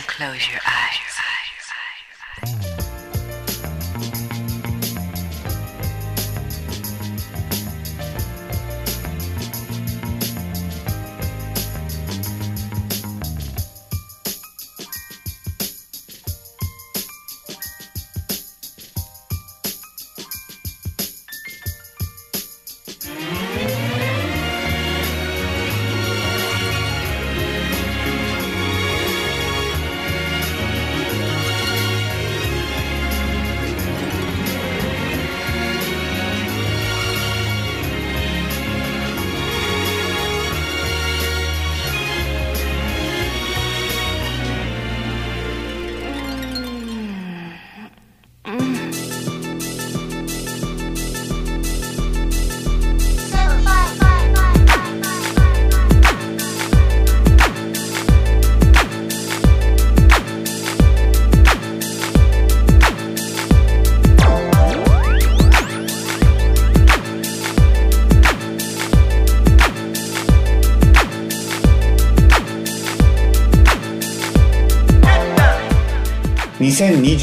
close your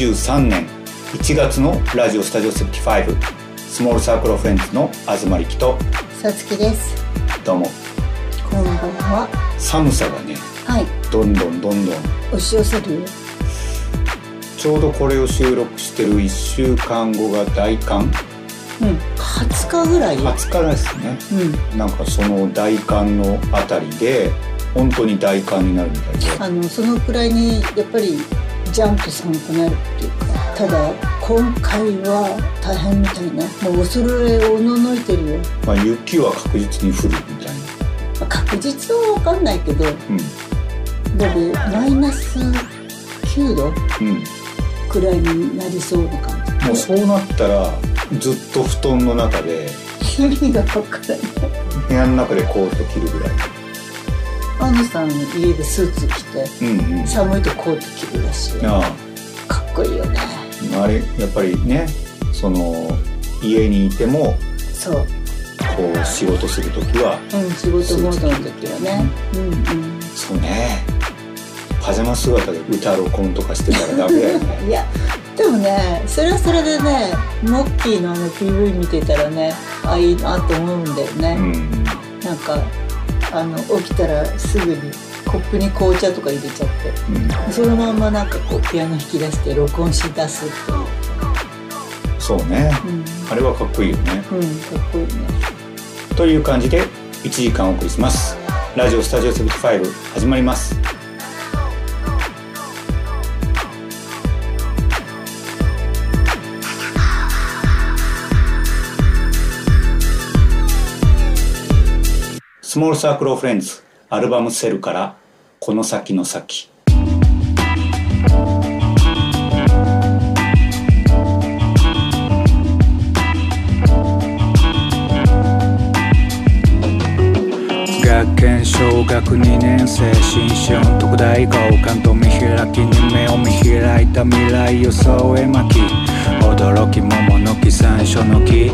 eyes.2023 年1月のラジオスタジオ75スモールサークルフレンズの東力とさつきです。どうも。こんばんは。寒さがねはい。どんどんどんどん。押し寄せるちょうどこれを収録してる1週間後が大寒。うん。20日ぐらい？20日ですね。うん。なんかその大寒のあたりで本当に大寒になるみたいで。あのそのくらいにやっぱりジャンプ寒くなるっていうかただ今回は大変みたいね。もう恐れおののいてるよ、まあ、雪は確実に降るみたいな。まあ確実は分かんないけどだうん。ってマイナス9度うん。くらいになりそうな感じ。もうそうなったらずっと布団の中で 意味が分からない。部屋の中でコート着るぐらいアヌさん家でスーツ着てうんうん。寒いとコート着るらしい。よあ。かっこいいよね。ああれやっぱりねその家にいてもそう。こう仕事する時はうん仕事モードの時はね。うんうん。そうね。パジャマ姿で歌録音とかしてたらダメだよね。いやでもねそれはそれでねモッキーのあの PV 見てたらねあいいなと思うんだよね、うん。なんかあの起きたらすぐにコップに紅茶とか入れちゃって。うん。そのまんまなんかこうピアノ弾き出して録音し出すっていう。そうね。うん、あれはかっこいいよね。うん、かっこいいね。という感じで1時間お送りします。ラジオスタジオ75始まりますスモールサークルオフレンズアルバムセルからこの先の先。学研小学2年生新春特大号館と見開きに目を見開いた未来予想へ巻き驚き桃の木山椒の木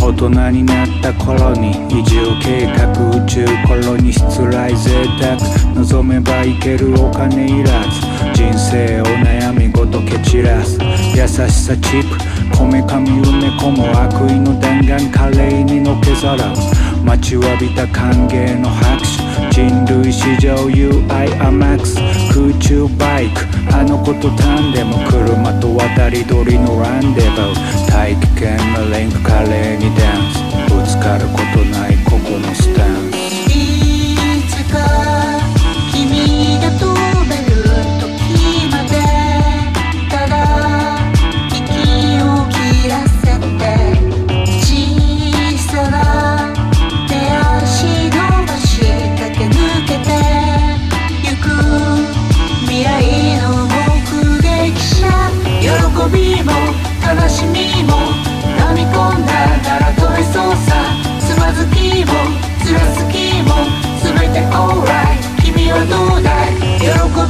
大人になった頃に移住計画宇宙頃に失礼贅沢望めばいけるお金いらず人生を悩みごと蹴散らす。優しさチップこめかみ埋め込む悪意の弾丸華麗にのけざら。う待ちわびた歓迎の拍手。人類史上 UIMAX 空中バイク。あの子とタンデム車と渡り鳥のランデブー大気圏のリンク華麗にダンス。ぶつかることないここのスタンス。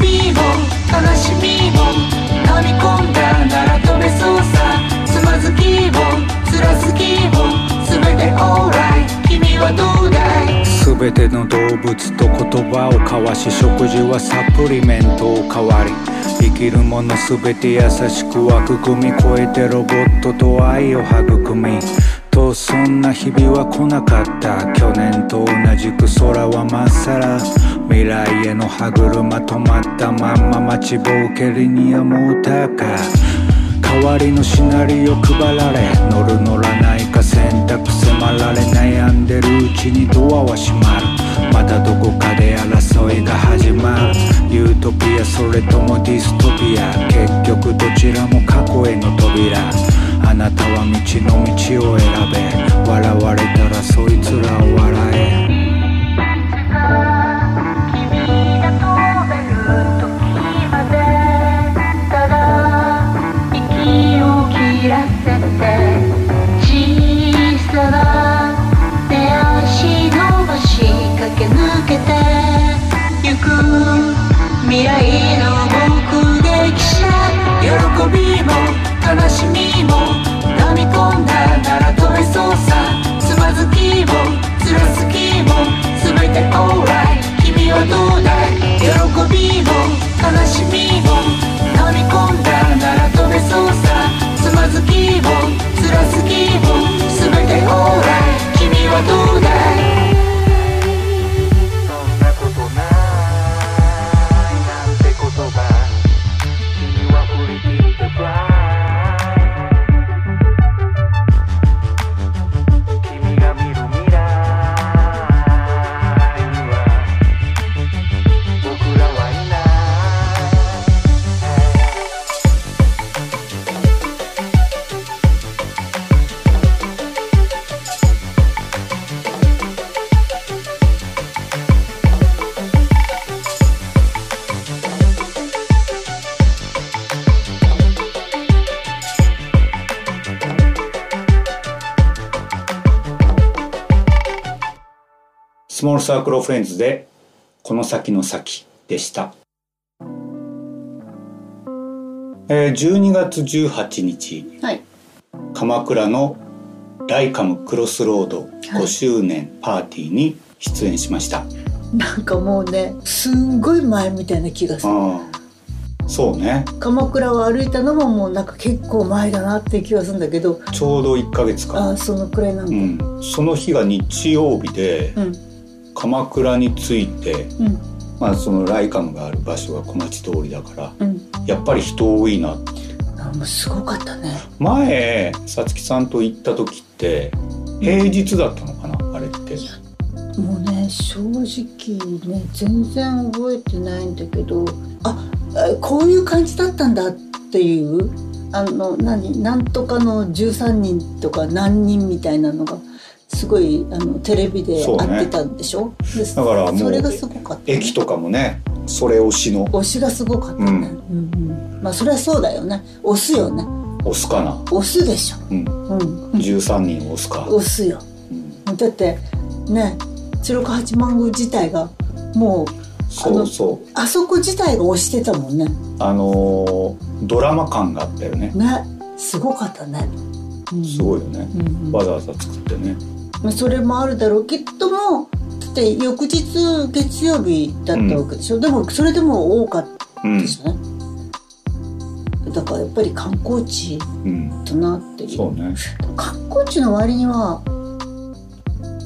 びも悲しみ。も飲み。込んだなら飛べそうさつまずきも辛すぎも全て alright 君はどうだい全ての動物と言葉を交わし食事はサプリメントを代わり生きるもの全て優しく枠組み。超えてロボットと愛を育み。とそんな日々は来なかった。去年と同じく空はまっさら。未来への歯車止まったまんま待ちぼうけりにはもうたか代わりのシナリオ配られ。乗る乗らないか選択迫られ悩んでるうちにドアは閉まる。またどこかで争いが始まる。ユートピアそれともディストピア。結局どちらも過去への扉。あなたは道の道を選べ。笑われたらそいつらを笑え。君が飛べる時まで。ただ息を切らせて。小さな手足伸ばし駆け抜けて。ゆく未来の目撃者喜びも悲しみも辛すぎも全てオーライ君はどうだい喜びも悲しみも飲み込んだなら飛べそうさ。つまずきも辛すぎも全てオーライ君はどうだい？サークルオフレンズでこの先の先でした。えー12月18日、はい。鎌倉のライカムクロスロード5周年パーティーに出演しました。なんかもうねすんごい前みたいな気がする。そうね。鎌倉を歩いたのももうなんか結構前だなって気がするんだけど。ちょうど1ヶ月あか。あそのくらいなんだ。うん、その日が日曜日でうん鎌倉に着いて、うん。まあ、そのライカムがある場所が小町通りだからうん。やっぱり人多いなあもうすごかったね。前さつきさんと行った時って平日だったのかなあれって。もうね正直ね全然覚えてないんだけどああこういう感じだったんだっていうあの何なんとかの13人とか何人みたいなのがすごいあのテレビで会ってたんでしょ？でだからもうそれがすごかった、ね、駅とかもねそれ推しの。推しがすごかったね、うん。うんうん、まあそれはそうだよね。推すよね。押すかな、推すでしょ。うん、うん。13人押すか、推すよ。うん。だってね鶴岡八幡宮自体がもうそうそう。あそこ自体が推してたもんね。あのードラマ感があったよね。ね。すごかったね、うん。すごいよね、うんうん。わざわざ作ってねまあそれもあるだろうけどもだって翌日月曜日だったわけでしょ、でもそれでも多かったうんですね、だからやっぱり観光地うんだなっていう。そうね。観光地の割には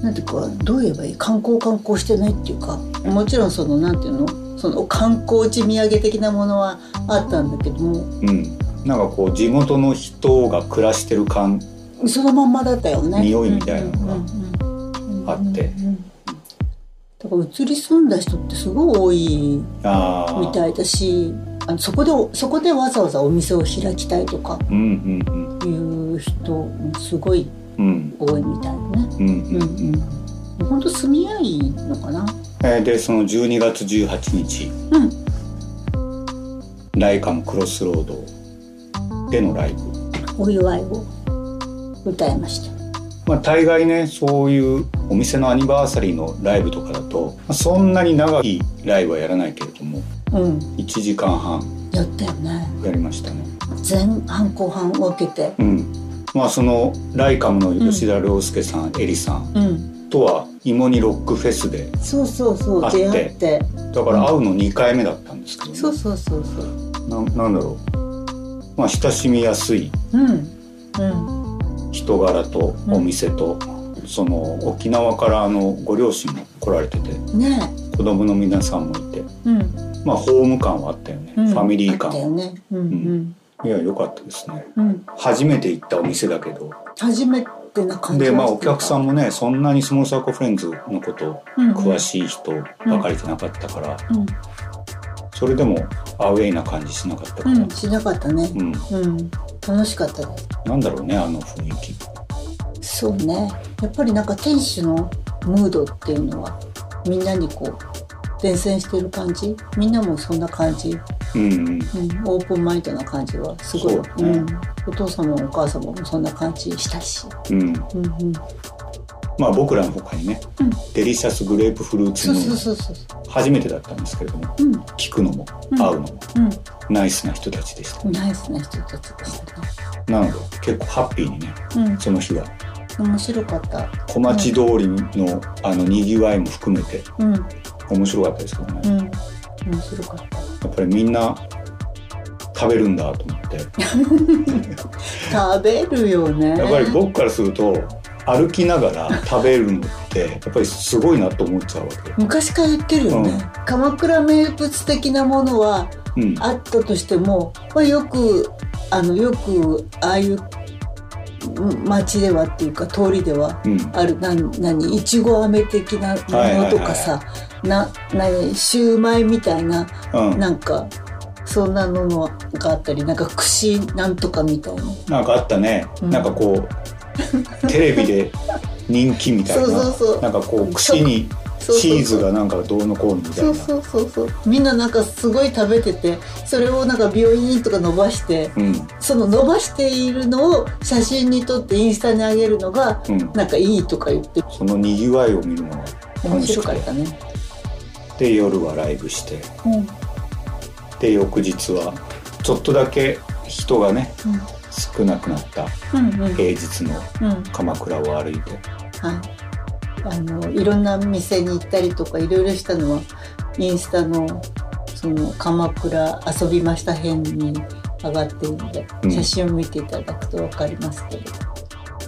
なんていうかどう言えばいい？観光観光してないっていうかもちろんそのなんていうの？その観光地土産的なものはあったんだけども。うん。なんかこう地元の人が暮らしてる感そのまんまだったよね。匂いみたいなのががあって。だから移り住んだ人ってすごい多いみたいだしあのそこでそこでわざわざお店を開きたいとかいう人もすごいうん多いみたいね。うんうんうん。うん本当住みやいのかな？えーでその12月18日。うん。ライカムクロスロードでのライブ。お祝いを歌いました。まあ、大概ねそういうお店のアニバーサリーのライブとかだとまあそんなに長いライブはやらないけれどもうん。1時間半やったよね。やりましたね。前半後半分けて。うん。まあそのライカムの吉田亮介さん、エリさんうん。とは芋煮ロックフェスでそうそうそう出会って。だから会うの2回目だったんですけどね、そうそうそうそう。ななんだろう。まあ親しみやすいうん。うん人柄とお店と、その沖縄からあのご両親も来られててね子供の皆さんもいてえうん。まあホーム感はあったよね、うん。ファミリー感ね。うんうん。いや良かったですね。うん。初めて行ったお店だけど。初めてな感じではまあお客さんももねそんなにスモールサークルフレンズのこと詳いしい人ばかりじゃなかったから、うんそれでもアウェイな感じしなかったから、うんしなかったね。うん。うん。楽しかったですなんだろうねあの雰囲気。そうね。やっぱりなんか店主のムードっていうのはみんなにこう伝染してる感じ？みんなもそんな感じ、うんうん。うん、オープンマインドな感じはすごい、そうね。ん、お父様もお母様もそんな感じしたし、うん。うんうん、まあ僕らの他にね、うん。デリシャスグレープフルーツの初めてだったんですけれどもうん。聞くのもうん。会うのもうナイスな人たちでした、んナイスな人たちでしたね。なので結構ハッピーにねうん。その日は面白かった。小町通りのあのにぎわいも含めて面白かったですけどね、や面白かった。っぱりみんな食べるんだと思って。食べるよね。やっぱり僕からすると歩きながら食べるのってやっぱりすごいなと思っちゃうわけ昔から言ってるよね、うん。鎌倉名物的なものはうん。あったとしても、まあ、よくあのよくああいううん街ではっていうか通りではうん。あるなん何いちご飴的なものとかさ、な何シューマイみたいなうん。なんかそんなのがあったりなんか串なんとかみたいな。なんかあったね、うん。なんかこうテレビで人気みたいなそうそうそう。なんかこう串にチーズがなんかどうのこうのみたいな。そうそうそうみんななんかすごい食べててそれをなんか病院とか伸ばしてうん。その伸ばしているのを写真に撮ってインスタに上げるのがうん。なんかいいとか言って。そのにぎわいを見るのが面白かったね。てで夜はライブして。うんで翌日はちょっとだけ人がね少なくなった平日のうん。鎌倉を歩いて。はいあのいろんな店に行ったりとかいろいろしたのはインスタのその鎌倉遊びました編に上がってるので、うん。写真を見ていただくと分かりますけど、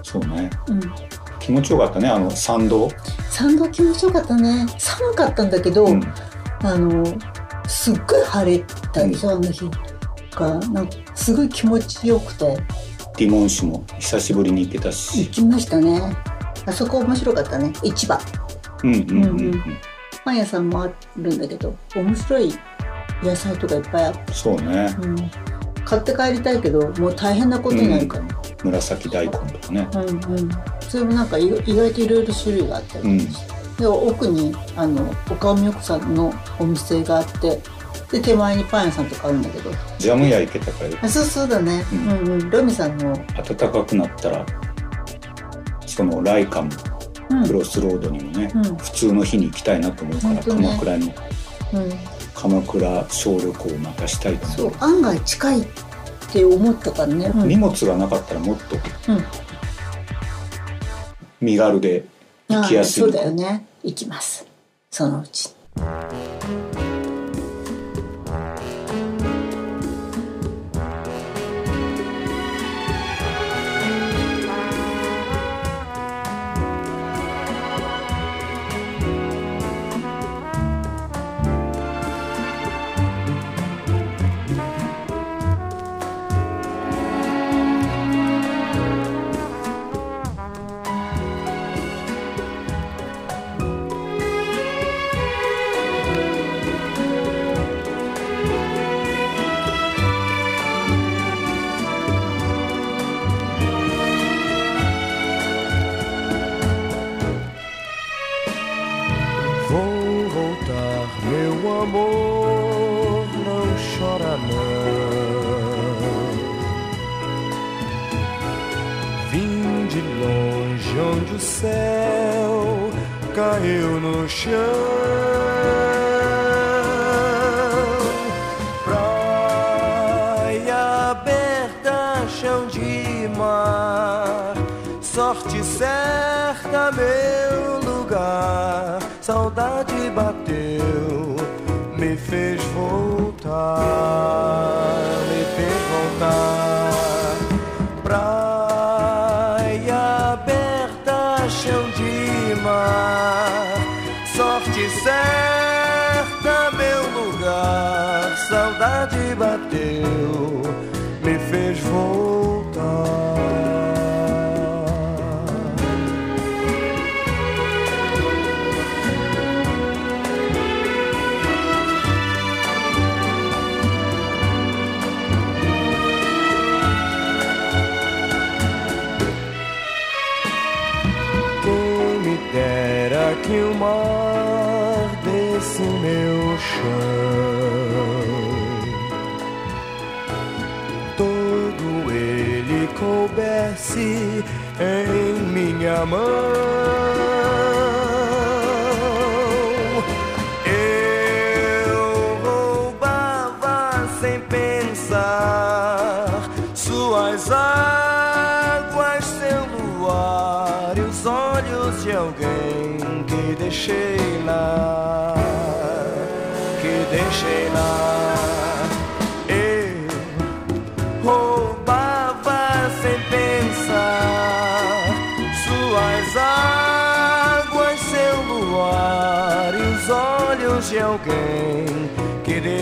そうね。うん、気持ちよかったねあの参道。参道気持ちよかったね。寒かったんだけど、うん。あのすっごい晴れたでしょ、あの日がなんかすごい気持ちよくて。ディモン市も久しぶりに行けた行しきましたね。あそこ面白かったね。市場。うんうんうんうん、うんパン屋さんもあるんだけど面白い野菜とかいっぱいあって、そうね。うん、買って帰りたいけどもう大変なことになるから、紫大根とかね。うんうん。それもなんか意意外といろいろ種類があったりして、で奥にあの岡尾美代子さんのお店があってで手前にパン屋さんとかあるんだけど。ジャム屋行けたからよあそうそうだね、ううんん、うん。ロミさんの、暖かくなったらそのライカムうん。クロスロードにもね、うん。普通の日に行きたいなと思うから、ね。鎌倉に。うん、鎌倉小旅行をまたしたいと思う。そう案外近いって思ったからね、うん。荷物がなかったらもっとうん。身軽で行きやすい。そうだよね。行きます。そのうち「show. Que o mar desse meu chão todo ele coubesse em minha mão.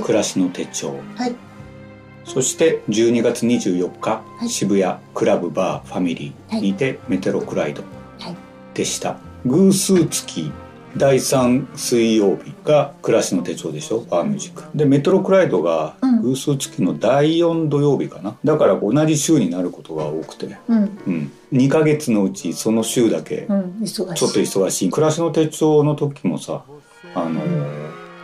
はい。暮らしの手帳。はい。そして12月24日、はい。渋谷クラブバーファミリーにてメテロクライドはい。でした、偶数月第3水曜日が暮らしの手帳でしょバーミュージック。でメトロクライドがうん。偶数月の第4土曜日かな。だから同じ週になることが多くて、うん。うん、2ヶ月のうちその週だけちょっと忙しい。暮らしの手帳の時もさあの、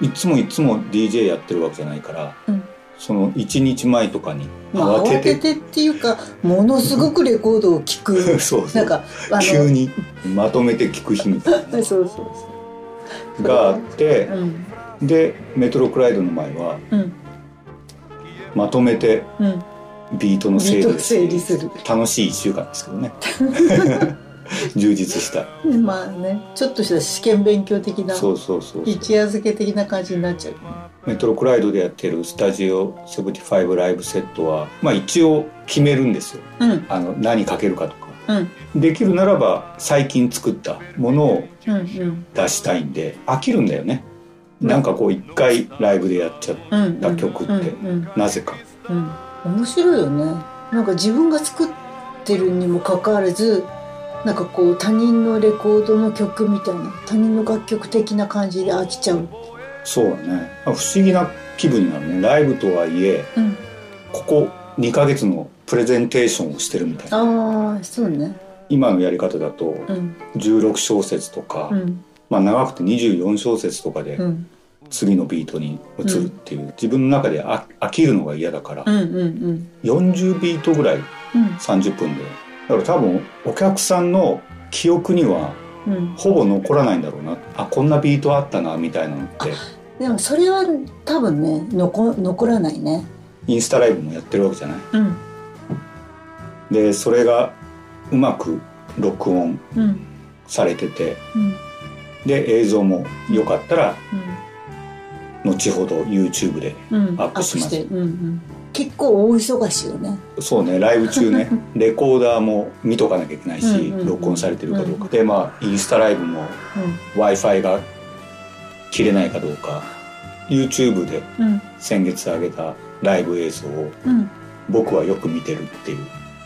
いつもいつも DJ やってるわけじゃないから、うん。その1日前とかにまあ、慌てて,、慌ててっていうかものすごくレコードを聴く。そうそう。なんか急にまとめて聞く日みたいそうそうそなのがあってううん。でメトロクライドの前はうん。まとめてうん。ビートの整理整理する。楽しい1週間ですけどね 充実した。まあねちょっとした試験勉強的なそうそうそう一夜漬け的な感じになっちゃうよね。メトロクライドでやってるスタジオ75ライブセットはまあ一応決めるんですよ。うん。あの何かけるかとか。うん。できるならば最近作ったものをうんうん。出したいんで飽きるんだよね。なんかこう一回ライブでやっちゃっうんうんた曲ってうん。なぜか。うんうん。面白いよね。なんか自分が作ってるにもかかわらずなんかこう他人のレコードの曲みたいな他人の楽曲的な感じで飽きちゃう。そうだね。不思議な気分になるね。ライブとはいえうん。ここ2ヶ月のプレゼンテーションをしてるみたいな。ああそうね。今のやり方だとうん。16小節とか、うん。まあ長くて24小節とかでうん。次のビートに移るっていう、自分の中であ飽きるのが嫌だから、うんうんうん。40ビートぐらいうん。30分でだから多分お客さんの記憶にはうん。ほぼ残らないんだろうな。あこんなビートあったなみたいなのって。でもそれは多分ね残残らないね。インスタライブもやってるわけじゃない？うん。でそれがうまく録音うん。されててうん。で映像もよかったら後ほど YouTube でうん。アップします。アップしてうんうん結構大忙しよね。そうねライブ中ね レコーダーも見とかなきゃいけないし、うんうんうん。録音されてるかどうか、でまあインスタライブも w i f i が切れないかどうか。YouTube でうん。うん先月上げたライブ映像をうん。僕はよく見てるっていう。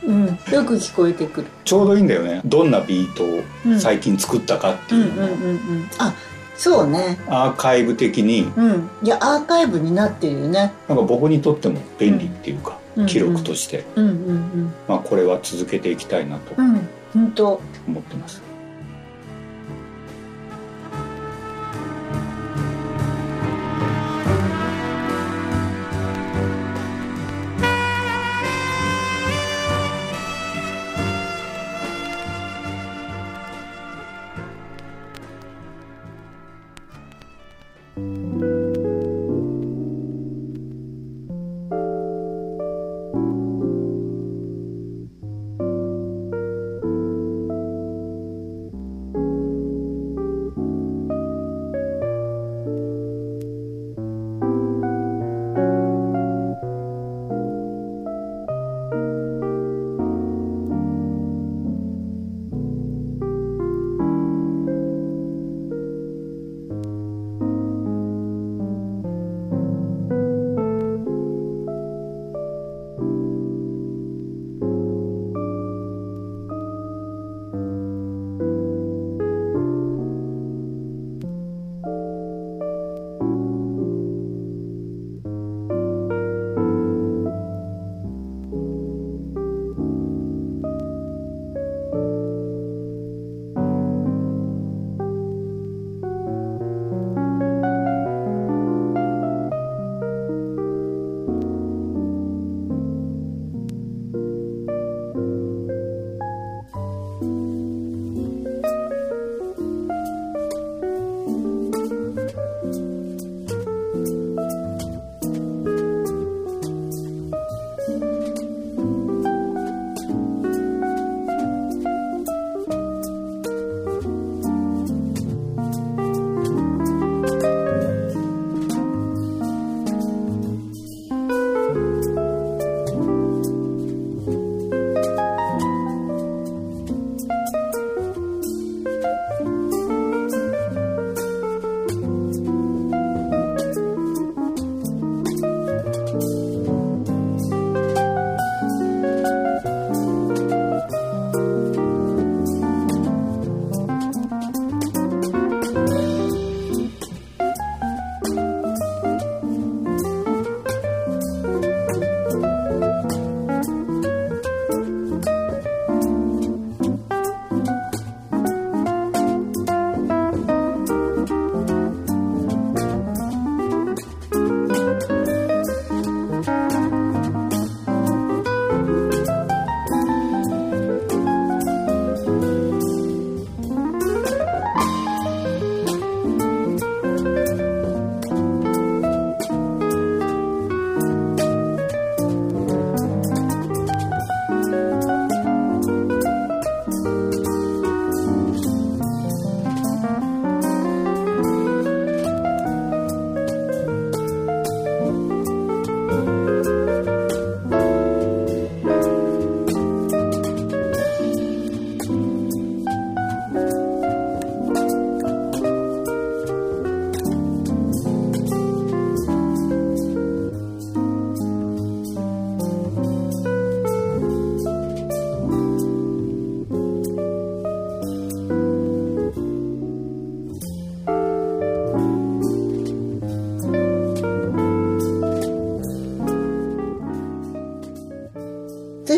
うん。よく聞こえてくる。ちょうどいいんだよね。どんなビートをうん。最近作ったかってうんいううんのをうんうん。あそうね。アーカイブ的に。うん。いやアーカイブになってるよね。なんか僕にとっても便利っていうか、うん。記録として、うんうんまあ、これは続けていきたいなとうんうん。本当。思ってます。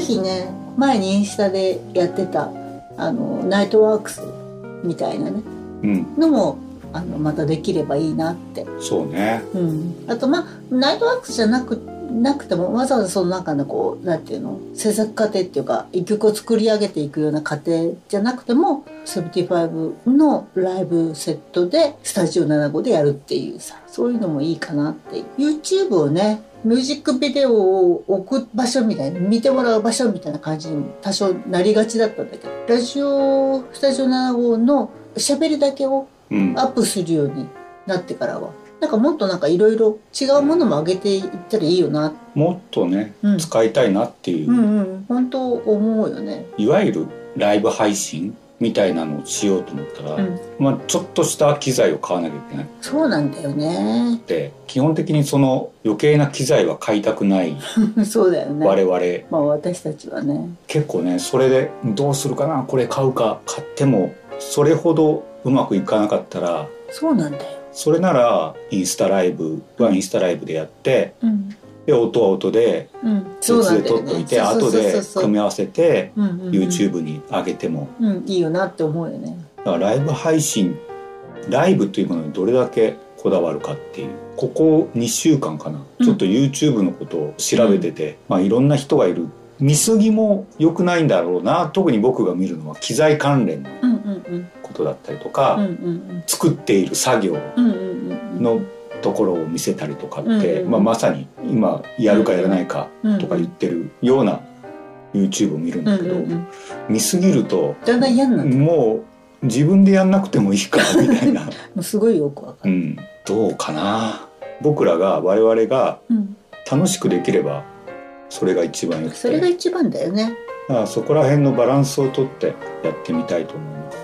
ぜひね前にインスタでやってたあのナイトワークスみたいなねうんのもあのまたできればいいなって、そうねうん、あとまあナイトワークスじゃなくなくてもわざわざその中のこうなんていうの制作過程っていうか一曲を作り上げていくような過程じゃなくても75のライブセットでスタジオ75でやるっていうさそういうのもいいかなって YouTube をねミュージックビデオを置く場所みたいな見てもらう場所みたいな感じにも多少なりがちだったんだけどラジオスタジオ75の喋りだけをうん。アップするようになってからはなんかもっとなんかいろいろ違うものも上げていったらいいよな。もっとね、うん。使いたいなっていう、うんうん。本当思うよね。いわゆるライブ配信みたいなのをしようと思ったら、うん。まあ、ちょっとした機材を買わなきゃいけない。そうなんだよね。で基本的にその余計な機材は買いたくない。そうだよね。我々。まあ私たちはね。結構ねそれでどうするかな？これ買うか。買ってもそれほどうまくいかなかったら。そうなんだよ。それならインスタライブはインスタライブでやってうんで音は音で別で撮っといて後で組み合わせてうんうんうん。YouTube に上げても。うんいいよなって思うよね。だからライブ配信ライブというものにどれだけこだわるかっていう。ここ2週間かな、うん。ちょっと YouTube のことを調べてて、まあ、いろんな人がいる。見過ぎも良くないんだろうな。特に僕が見るのは機材関連のうんうんうん。ことだったりとか、うんうん。作っている作業うんうんうんうん。のところを見せたりとかって、まあ、まさに今やるかやらないかうんとか言ってるような YouTube を見るんうんだけど、見過ぎるとだんだん嫌になってもう自分でやんなくてもいいか みたいな。もうすごいよくわかる。うん、どうかな。僕らが我々がうん。楽しくできればそれが一番よくて。それが一番だよね。だからそこら辺のバランスをとってやってみたいと思います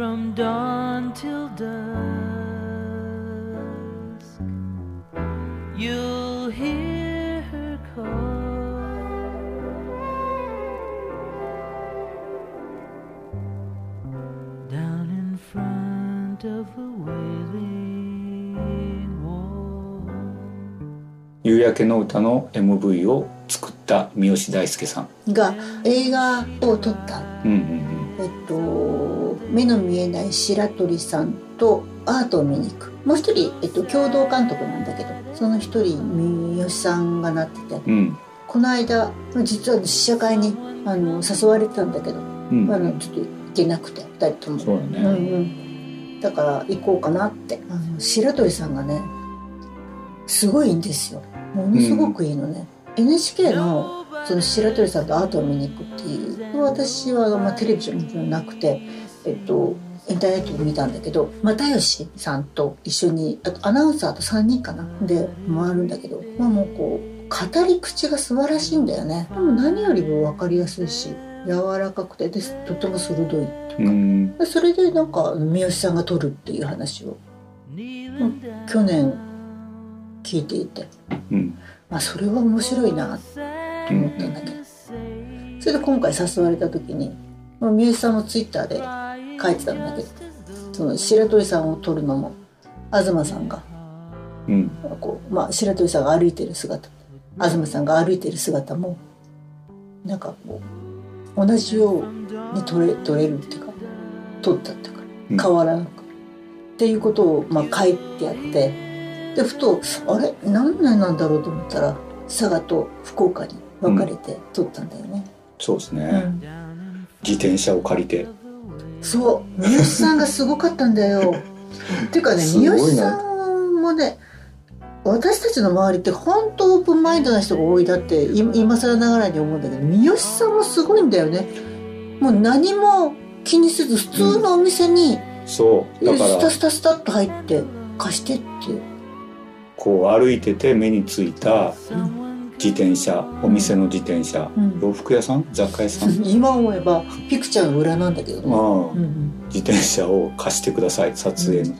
from dawn till dusk, you'll hear her call down in front of the wailing wall. 夕焼けの歌の MV を作った三好大輔さんが映画を撮ったうんうんえっと、目の見えない白鳥さんとアートを見に行く。もう一人、えっと、共同監督なんだけどその一人三好さんがなってて。うん。うんこの間実は試写会にあの誘われてたんだけど、うん。あのちょっと行けなくて二人とも。そうだね。んうん、だから行こうかなって。あの白鳥さんがねすごいんですよ。ものすごくいいのね、NHK のその白鳥さんとアートを見に行くっていう私は、まあ、テレビじゃなくてえっとインターネットで見たんだけど又吉さんと一緒にあとアナウンサーと3人かな？で回るんだけどまあもうこう語り口が素晴らしいんだよね。でも何よりも分かりやすいし柔らかくてでとても鋭いっていうかそれでなんか三好さんが撮るっていう話を。去年聞いていて。うん。まあそれは面白いなと思ったんだけど。それで今回誘われた時にまあ三好さんもツイッターで書いてたんだけどその白鳥さんを撮るのも東さんが。うん。こう、まあ、白鳥さんが歩いてる姿。東さんが歩いてる姿もなんかこう同じように撮れ撮れるっていうか撮ったっていうかうん。変わらなく、っていうことを、まあ、書いてあってでふとあれ？何年なんだろうと思ったら佐賀と福岡に分かれて撮ったんだよね。そうですね、うん。自転車を借りてそう。三好さんがすごかったんだよ。っ ていうかね三好さんもね私たちの周りって本当オープンマインドな人が多いだってい今更ながらに思うんだけど三好さんもすごいんだよね。もう何も気にせず普通のお店にそう。だから。スタスタスタっと入って貸してって。こう歩いてて目についた自転車お店の自転車、うん。洋服屋さん？雑貨屋さん、今思えばピクチャーの裏なんだけどね、まあ。うんうん。自転車を貸してください撮影の、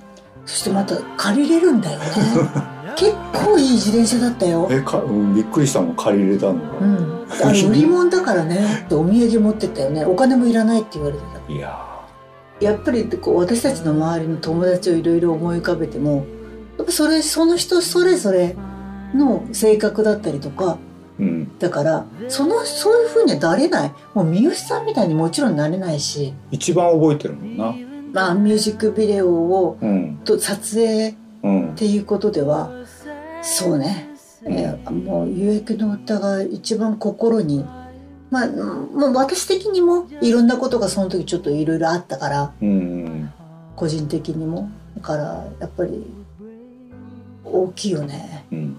そしてまた借りれるんだよね。結構いい自転車だったよ。えか、うん、びっくりしたの借りれたの。が、うん、あれ売り物だからね。お土産持ってったよね。お金もいらないって言われてた。いややっぱりこう私たちの周りの友達をいろいろ思い浮かべてもやっぱそれその人それぞれの性格だったりとかーうん。だからそのそういう風にはなれない。もう三好さんみたいにもちろんなれないし、一番覚えてるもんな。まあ、ミュージックビデオをうん。と撮影うん。っていうことではそうね、えーもう「夕焼けの歌」が一番心にまあもう私的にもいろんなことがその時ちょっといろいろあったからうん。個人的にも。だからやっぱり大きいよね。うん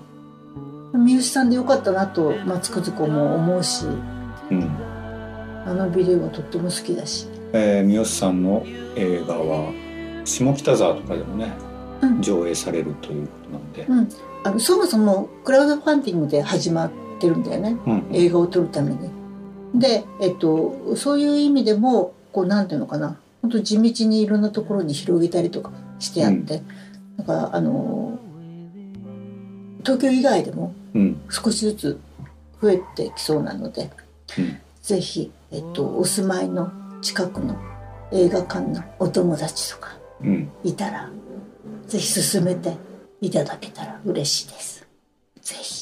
三好さんでよかったなと、まあ、つくづくも思うしうん。あのビデオはとっても好きだし。えー三好さんの映画は下北沢とかでもね、うん。上映されるということなんで、うん。あのそもそもクラウドファンディングで始まってるんだよね。うん。映画を撮るために。で、えっと、そういう意味でもこうなんていうのかな。本当地道にいろんなところに広げたりとかしてあって、だからあの東京以外でもうん少しずつ増えてきそうなので、うんぜひ、えっと、お住まいの近くの映画館のお友達とかうんいたらぜひ進めていただけたら嬉しいです。ぜひ。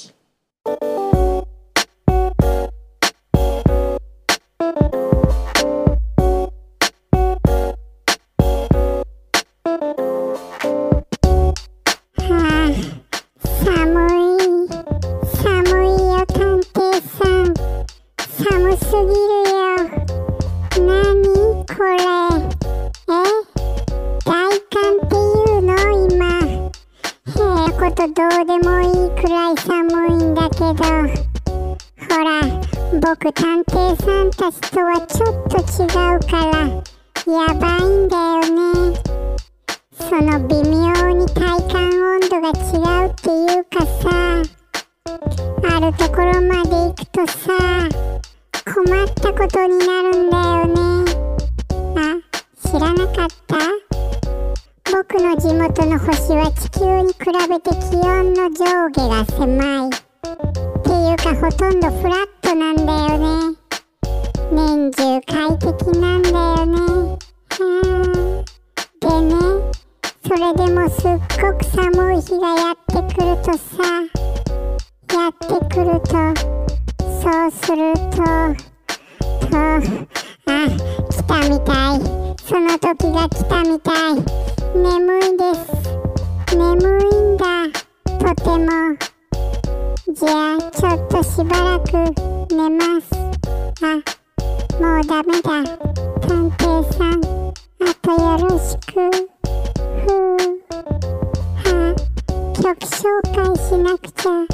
紹介しなくちゃ。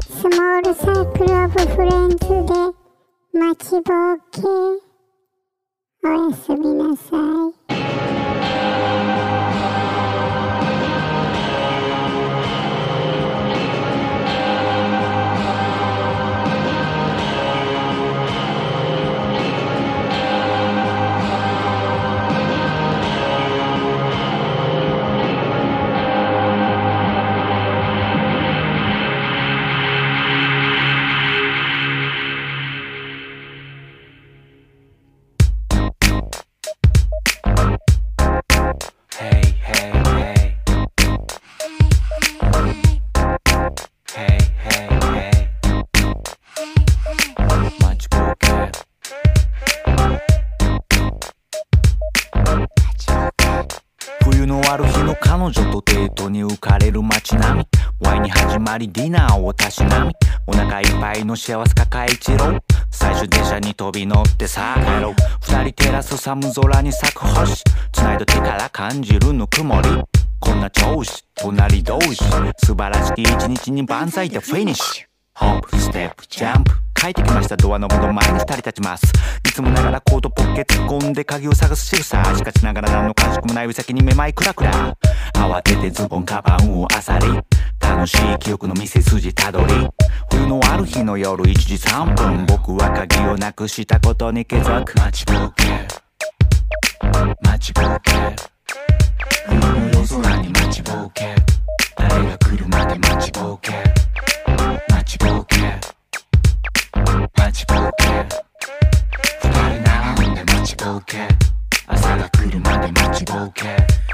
スモールサークルオブフレンズで待ちぼうけ。おやすみなさい。まりディナーをたしなみお腹いっぱいの幸せ抱え一路。最終電車に飛び乗ってさ。あ帰ろう二人照らす寒空に咲く星。繋いだ手から感じるぬくもり。こんな調子。隣同士。素晴らしき一日に万歳でフィニッシュ。ホップステップジャンプ。帰ってきました。ドアノブの前に二人立ちます。いつもながらコートポッケ突っ込んで鍵を探す仕草。しかしながら何の感触もない先にめまいクラクラ。慌ててズボンカバンを漁り。楽しい記憶の店筋たどり。冬のある日の夜1時3分。僕は鍵をなくしたことに気づく。待ちぼうけ。待ちぼうけ。冬の夜空に待ちぼうけ。誰が来るまで待ちぼうけ。待ちぼうけ。待ちぼうけ。二人並んで待ちぼうけ。朝が来るまで待ちぼうけ。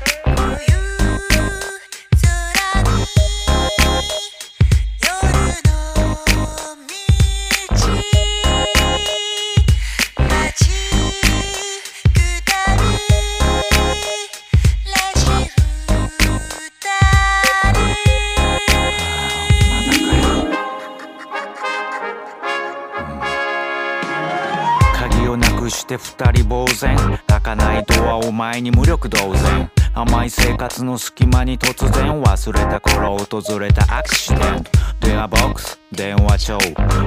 二人呆然。開かないドアを前に無力同然。甘い生活の隙間に突然忘れた頃訪れたアクシデント。電話ボックス電話帳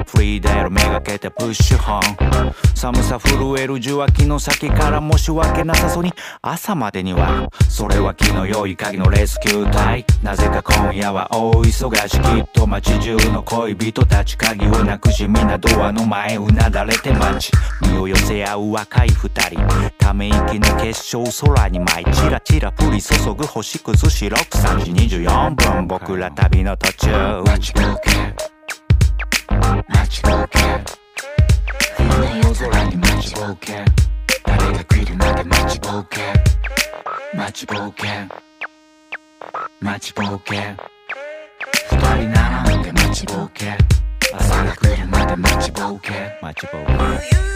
フリーダイヤルめがけてプッシュホン。寒さ震える受話器の先からもし訳なさそうに朝までには。それは気の良い鍵のレスキュー隊。なぜか今夜は大忙しきっと街中の恋人たち鍵をなくし皆ドアの前うなだれて待ち。身を寄せ合う若い二人。ため息の結晶空に舞いチラチラ降り注ぐ星屑白く3時24分僕ら旅の途中待ちぼけ待ちぼけ冬の夜空に待ちぼけ誰が来るまで待ちぼけ待ちぼけ待ちぼけ二人並んで待ちぼけ朝が来るまで待ちぼけ待ちぼけ「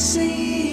see.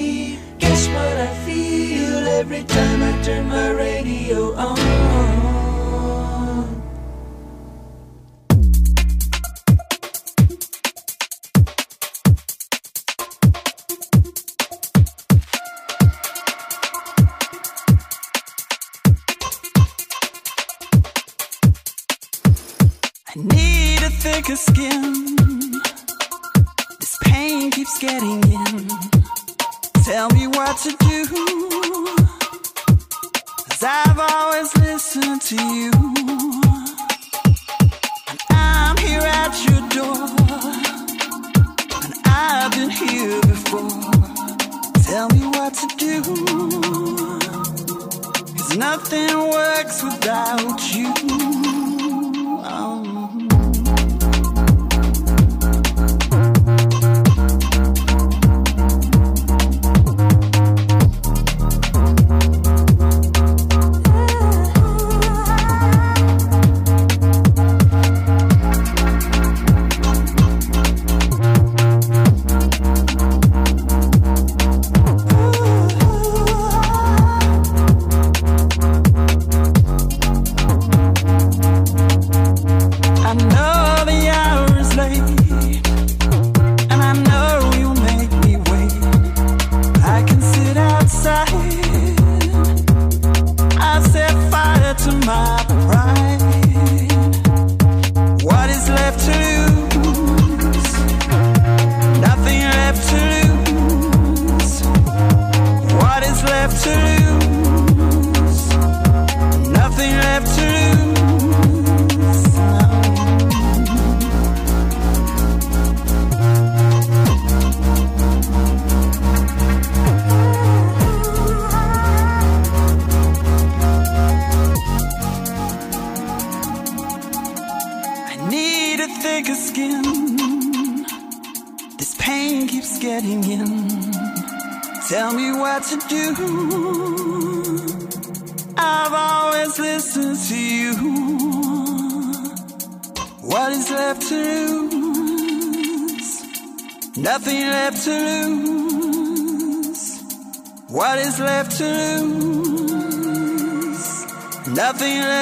Nothing left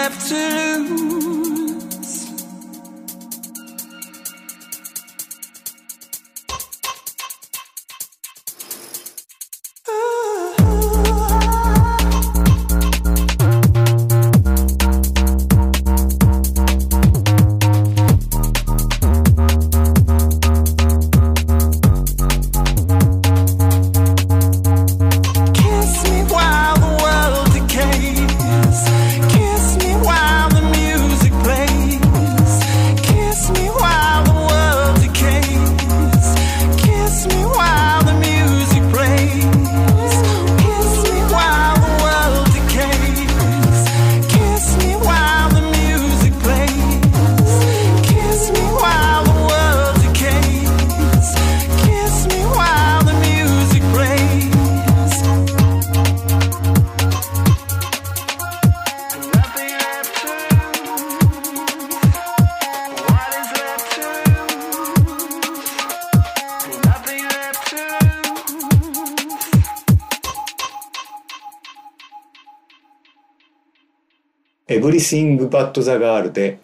Everything But the Girl で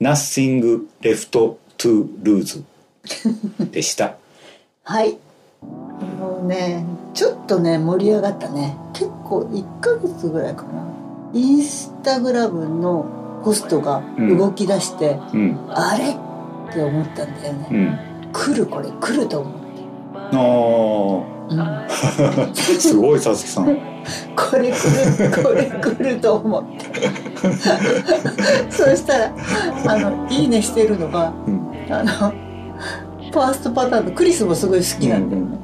Nothing Left to Lose でした。はい。もうねちょっとね盛り上がったね。結構1ヶ月ぐらいかな。インスタグラムのポストが動き出して、うん。あれ？って思ったんだよね、うん。来るこれ？来ると思って、ああ、すごい、さつきさん。これ来るこれ来ると思って。そしたらあのいいねしてるのが、あのファーストパターンのクリスもすごい好きなんだよね、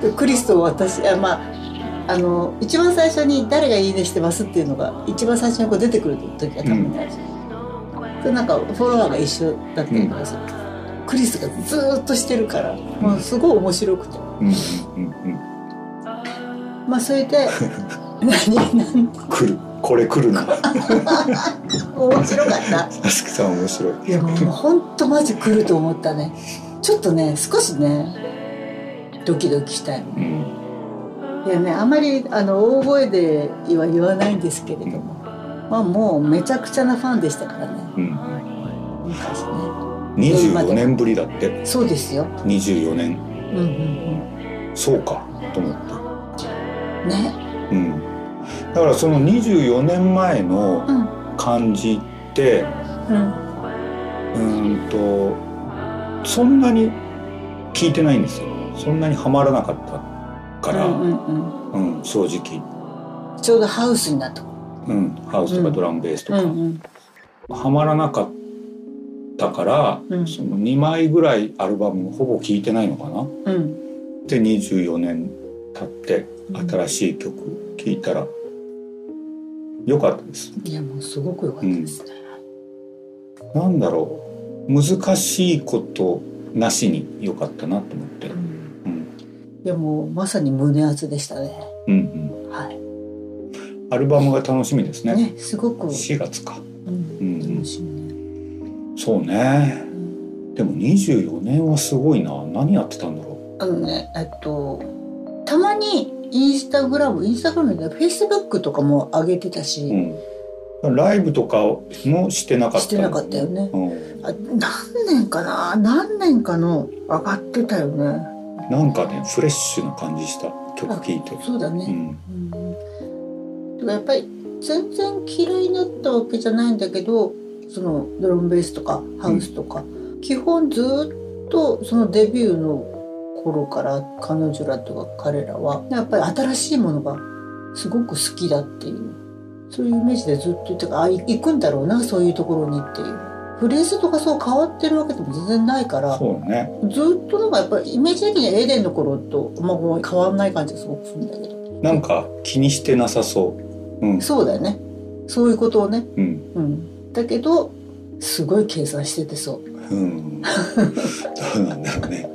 でクリスと私あまああの一番最初に誰がいいねしてますっていうのが一番最初にこう出てくる時が多分あるじゃん。でなんかフォロワーが一緒だったりとかするけど、クリスがずーっとしてるから、もうすごい面白くて。うんうんうん。まあそれで 何何？来る。これ来るな。面白かったさつきさん面白い。いやもうほんとマジ来ると思ったねちょっとね少しねドキドキしたよね、いやねあまりあの大声では言わないんですけれども、まあもうめちゃくちゃなファンでしたからねうん。昔ね24年ぶりだって。そうですよ24年。うんうんそうか。と思った。うんね。うん。だからその24年前のうん。感じって、うん。うーんとそんなに聞いてないんですよ。そんなにはまらなかったから、うんうんうん。正直、うん、ちょうどハウスになった。うん、ハウスとかドラムベースとか、うんうん。はまらなかったから、うん。その2枚ぐらいアルバムほぼ聴いてないのかな。うん。で24年経って新しい曲聴いたら良かったです。いやもうすごく良かったですね、なんだろう難しいことなしに良かったなと思って、うん。うん。いやもうまさに胸熱でしたね。うんはい。うん、アルバムが楽しみですね。ねすごく、4月か。うん。うんうん。楽しみね。そうね。でも24年はすごいな。何やってたんだろあのねえっとたまにインスタグラムインスタグラムでフェイスブックとかも上げてたし、う、うん、ライブとかもしてなかったしてなかったよね。うん。あ何年かな？何年かの上がってたよね。なんかねフレッシュな感じした。曲聴いて。そうだね、うん。でもやっぱり全然嫌いになったわけじゃないんだけどそのドラムベースとかハウスとか、基本ずっとそのデビューの頃から彼女らとか彼らはやっぱり新しいものがすごく好きだっていうそういうイメージでずっと言ってかあ行くんだろうなそういうところにっていう。フレーズとかそう変わってるわけでも全然ないからそうだね。ずっとなんかやっぱりイメージ的にはエデンの頃と、まあ、もう変わんない感じがすごくするんだけど。なんか気にしてなさそう。うん。そうだよね。そういうことをね。うん。うん、だけどすごい計算しててそう。うん。どうなんだろうね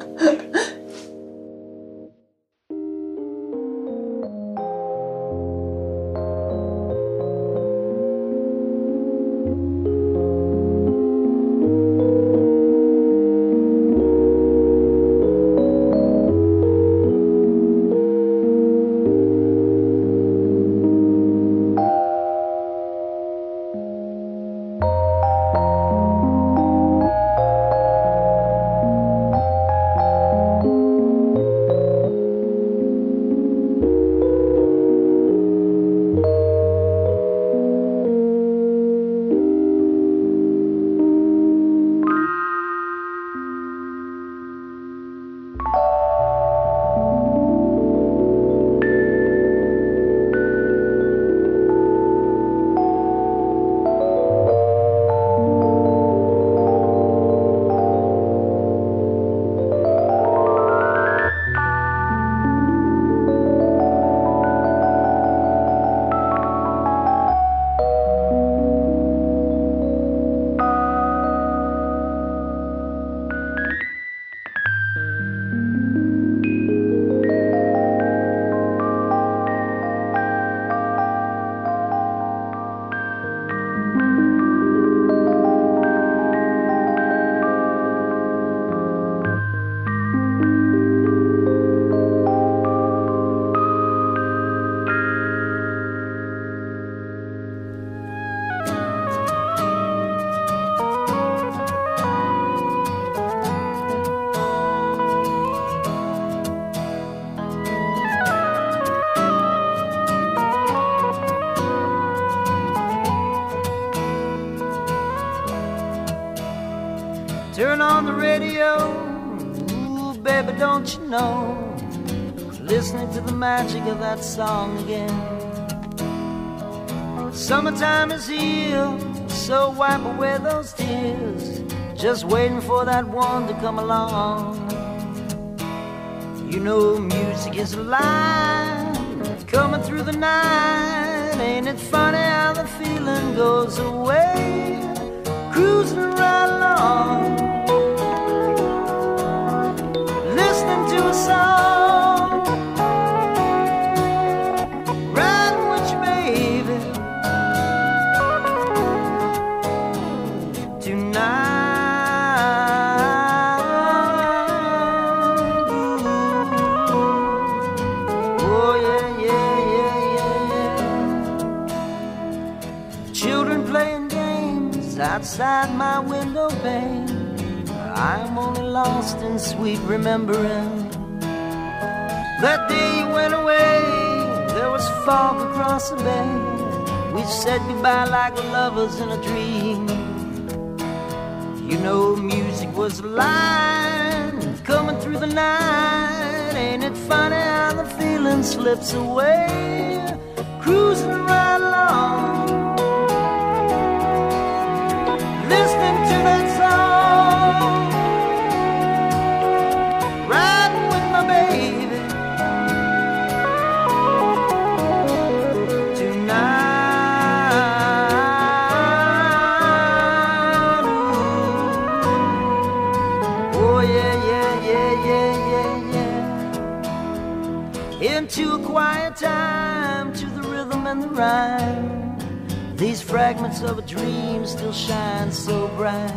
that song again. Summertime is here, so wipe away those tears. Just waiting for that one to come along. You know, music is alive, coming through the night. Ain't it funny how the feeling goes away? Cruising right along, listening to a song, lost in sweet remembering. That day you went away, there was fog across the bay. We said goodbye like lovers in a dream. You know, music was a line coming through the night. Ain't it funny how the feeling slips away? Cruising right along. fragments of a dream still shine so bright.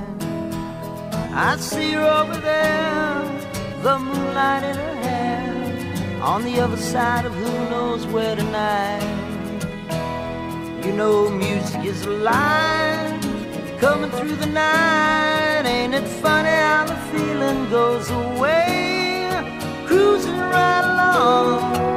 I see her over there, the moonlight in her hair, on the other side of who knows where tonight. You know, music is alive, coming through the night. Ain't it funny how the feeling goes away? Cruising right along.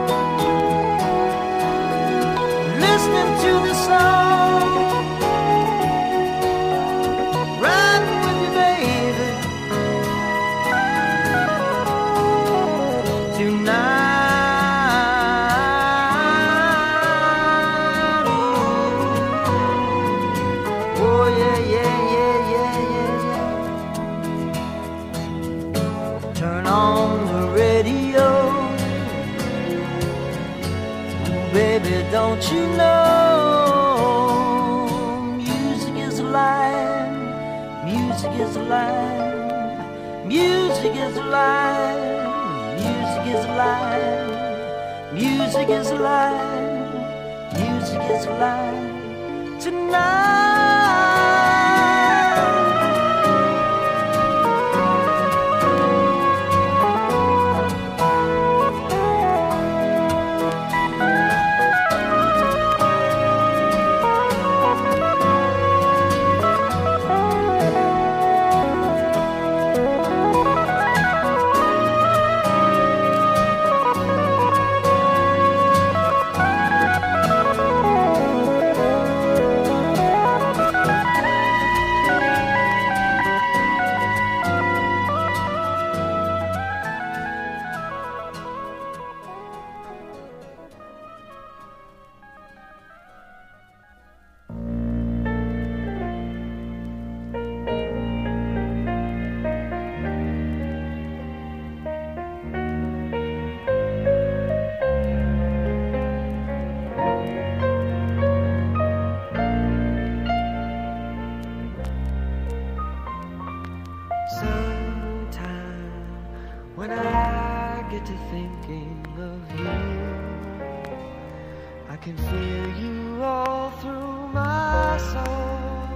I can feel you all through my soul.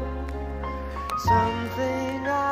Something I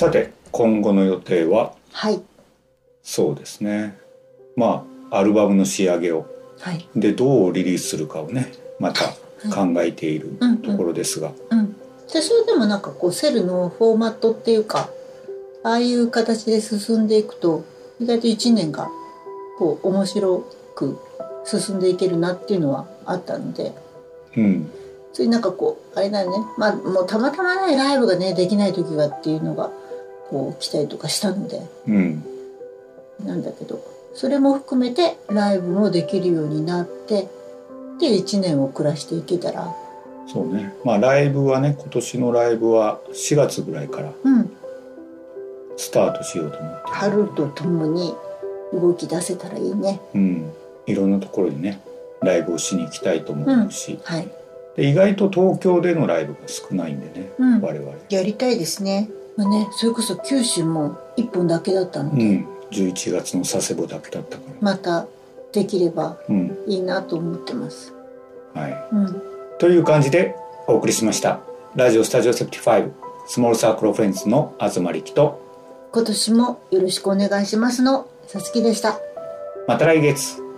さて今後の予定は？はい。そうですね。まあアルバムの仕上げを。はい。でどうリリースするかをねまた考えているところですが、うんでそれでもなんかこうセルのフォーマットっていうかああいう形で進んでいくと意外と1年がこう面白く進んでいけるなっていうのはあったので。うん。それなんかこうあれだよね。まあもうたまたまねライブがねできない時がっていうのがこう来たりとかしたのでうん。なんだけどそれも含めてライブもできるようになってで1年を暮らしていけたら。そうね。まあライブはね今年のライブは4月ぐらいからうん。スタートしようと思って春とともに動き出せたらいいね。うん。いろんなところにねライブをしに行きたいと思うし、はい。で意外と東京でのライブが少ないんでね、うん。我々。やりたいですね。まあね、それこそ九州も一本だけだったので、うん。11月の佐世保だけだったかまたできればらうん。いいなと思ってます。はい。うん。という感じでお送りしました。ラジオスタジオ75スモールサークルフレンズの東力と。今年もよろしくお願いしますのさつきでした。また来月「「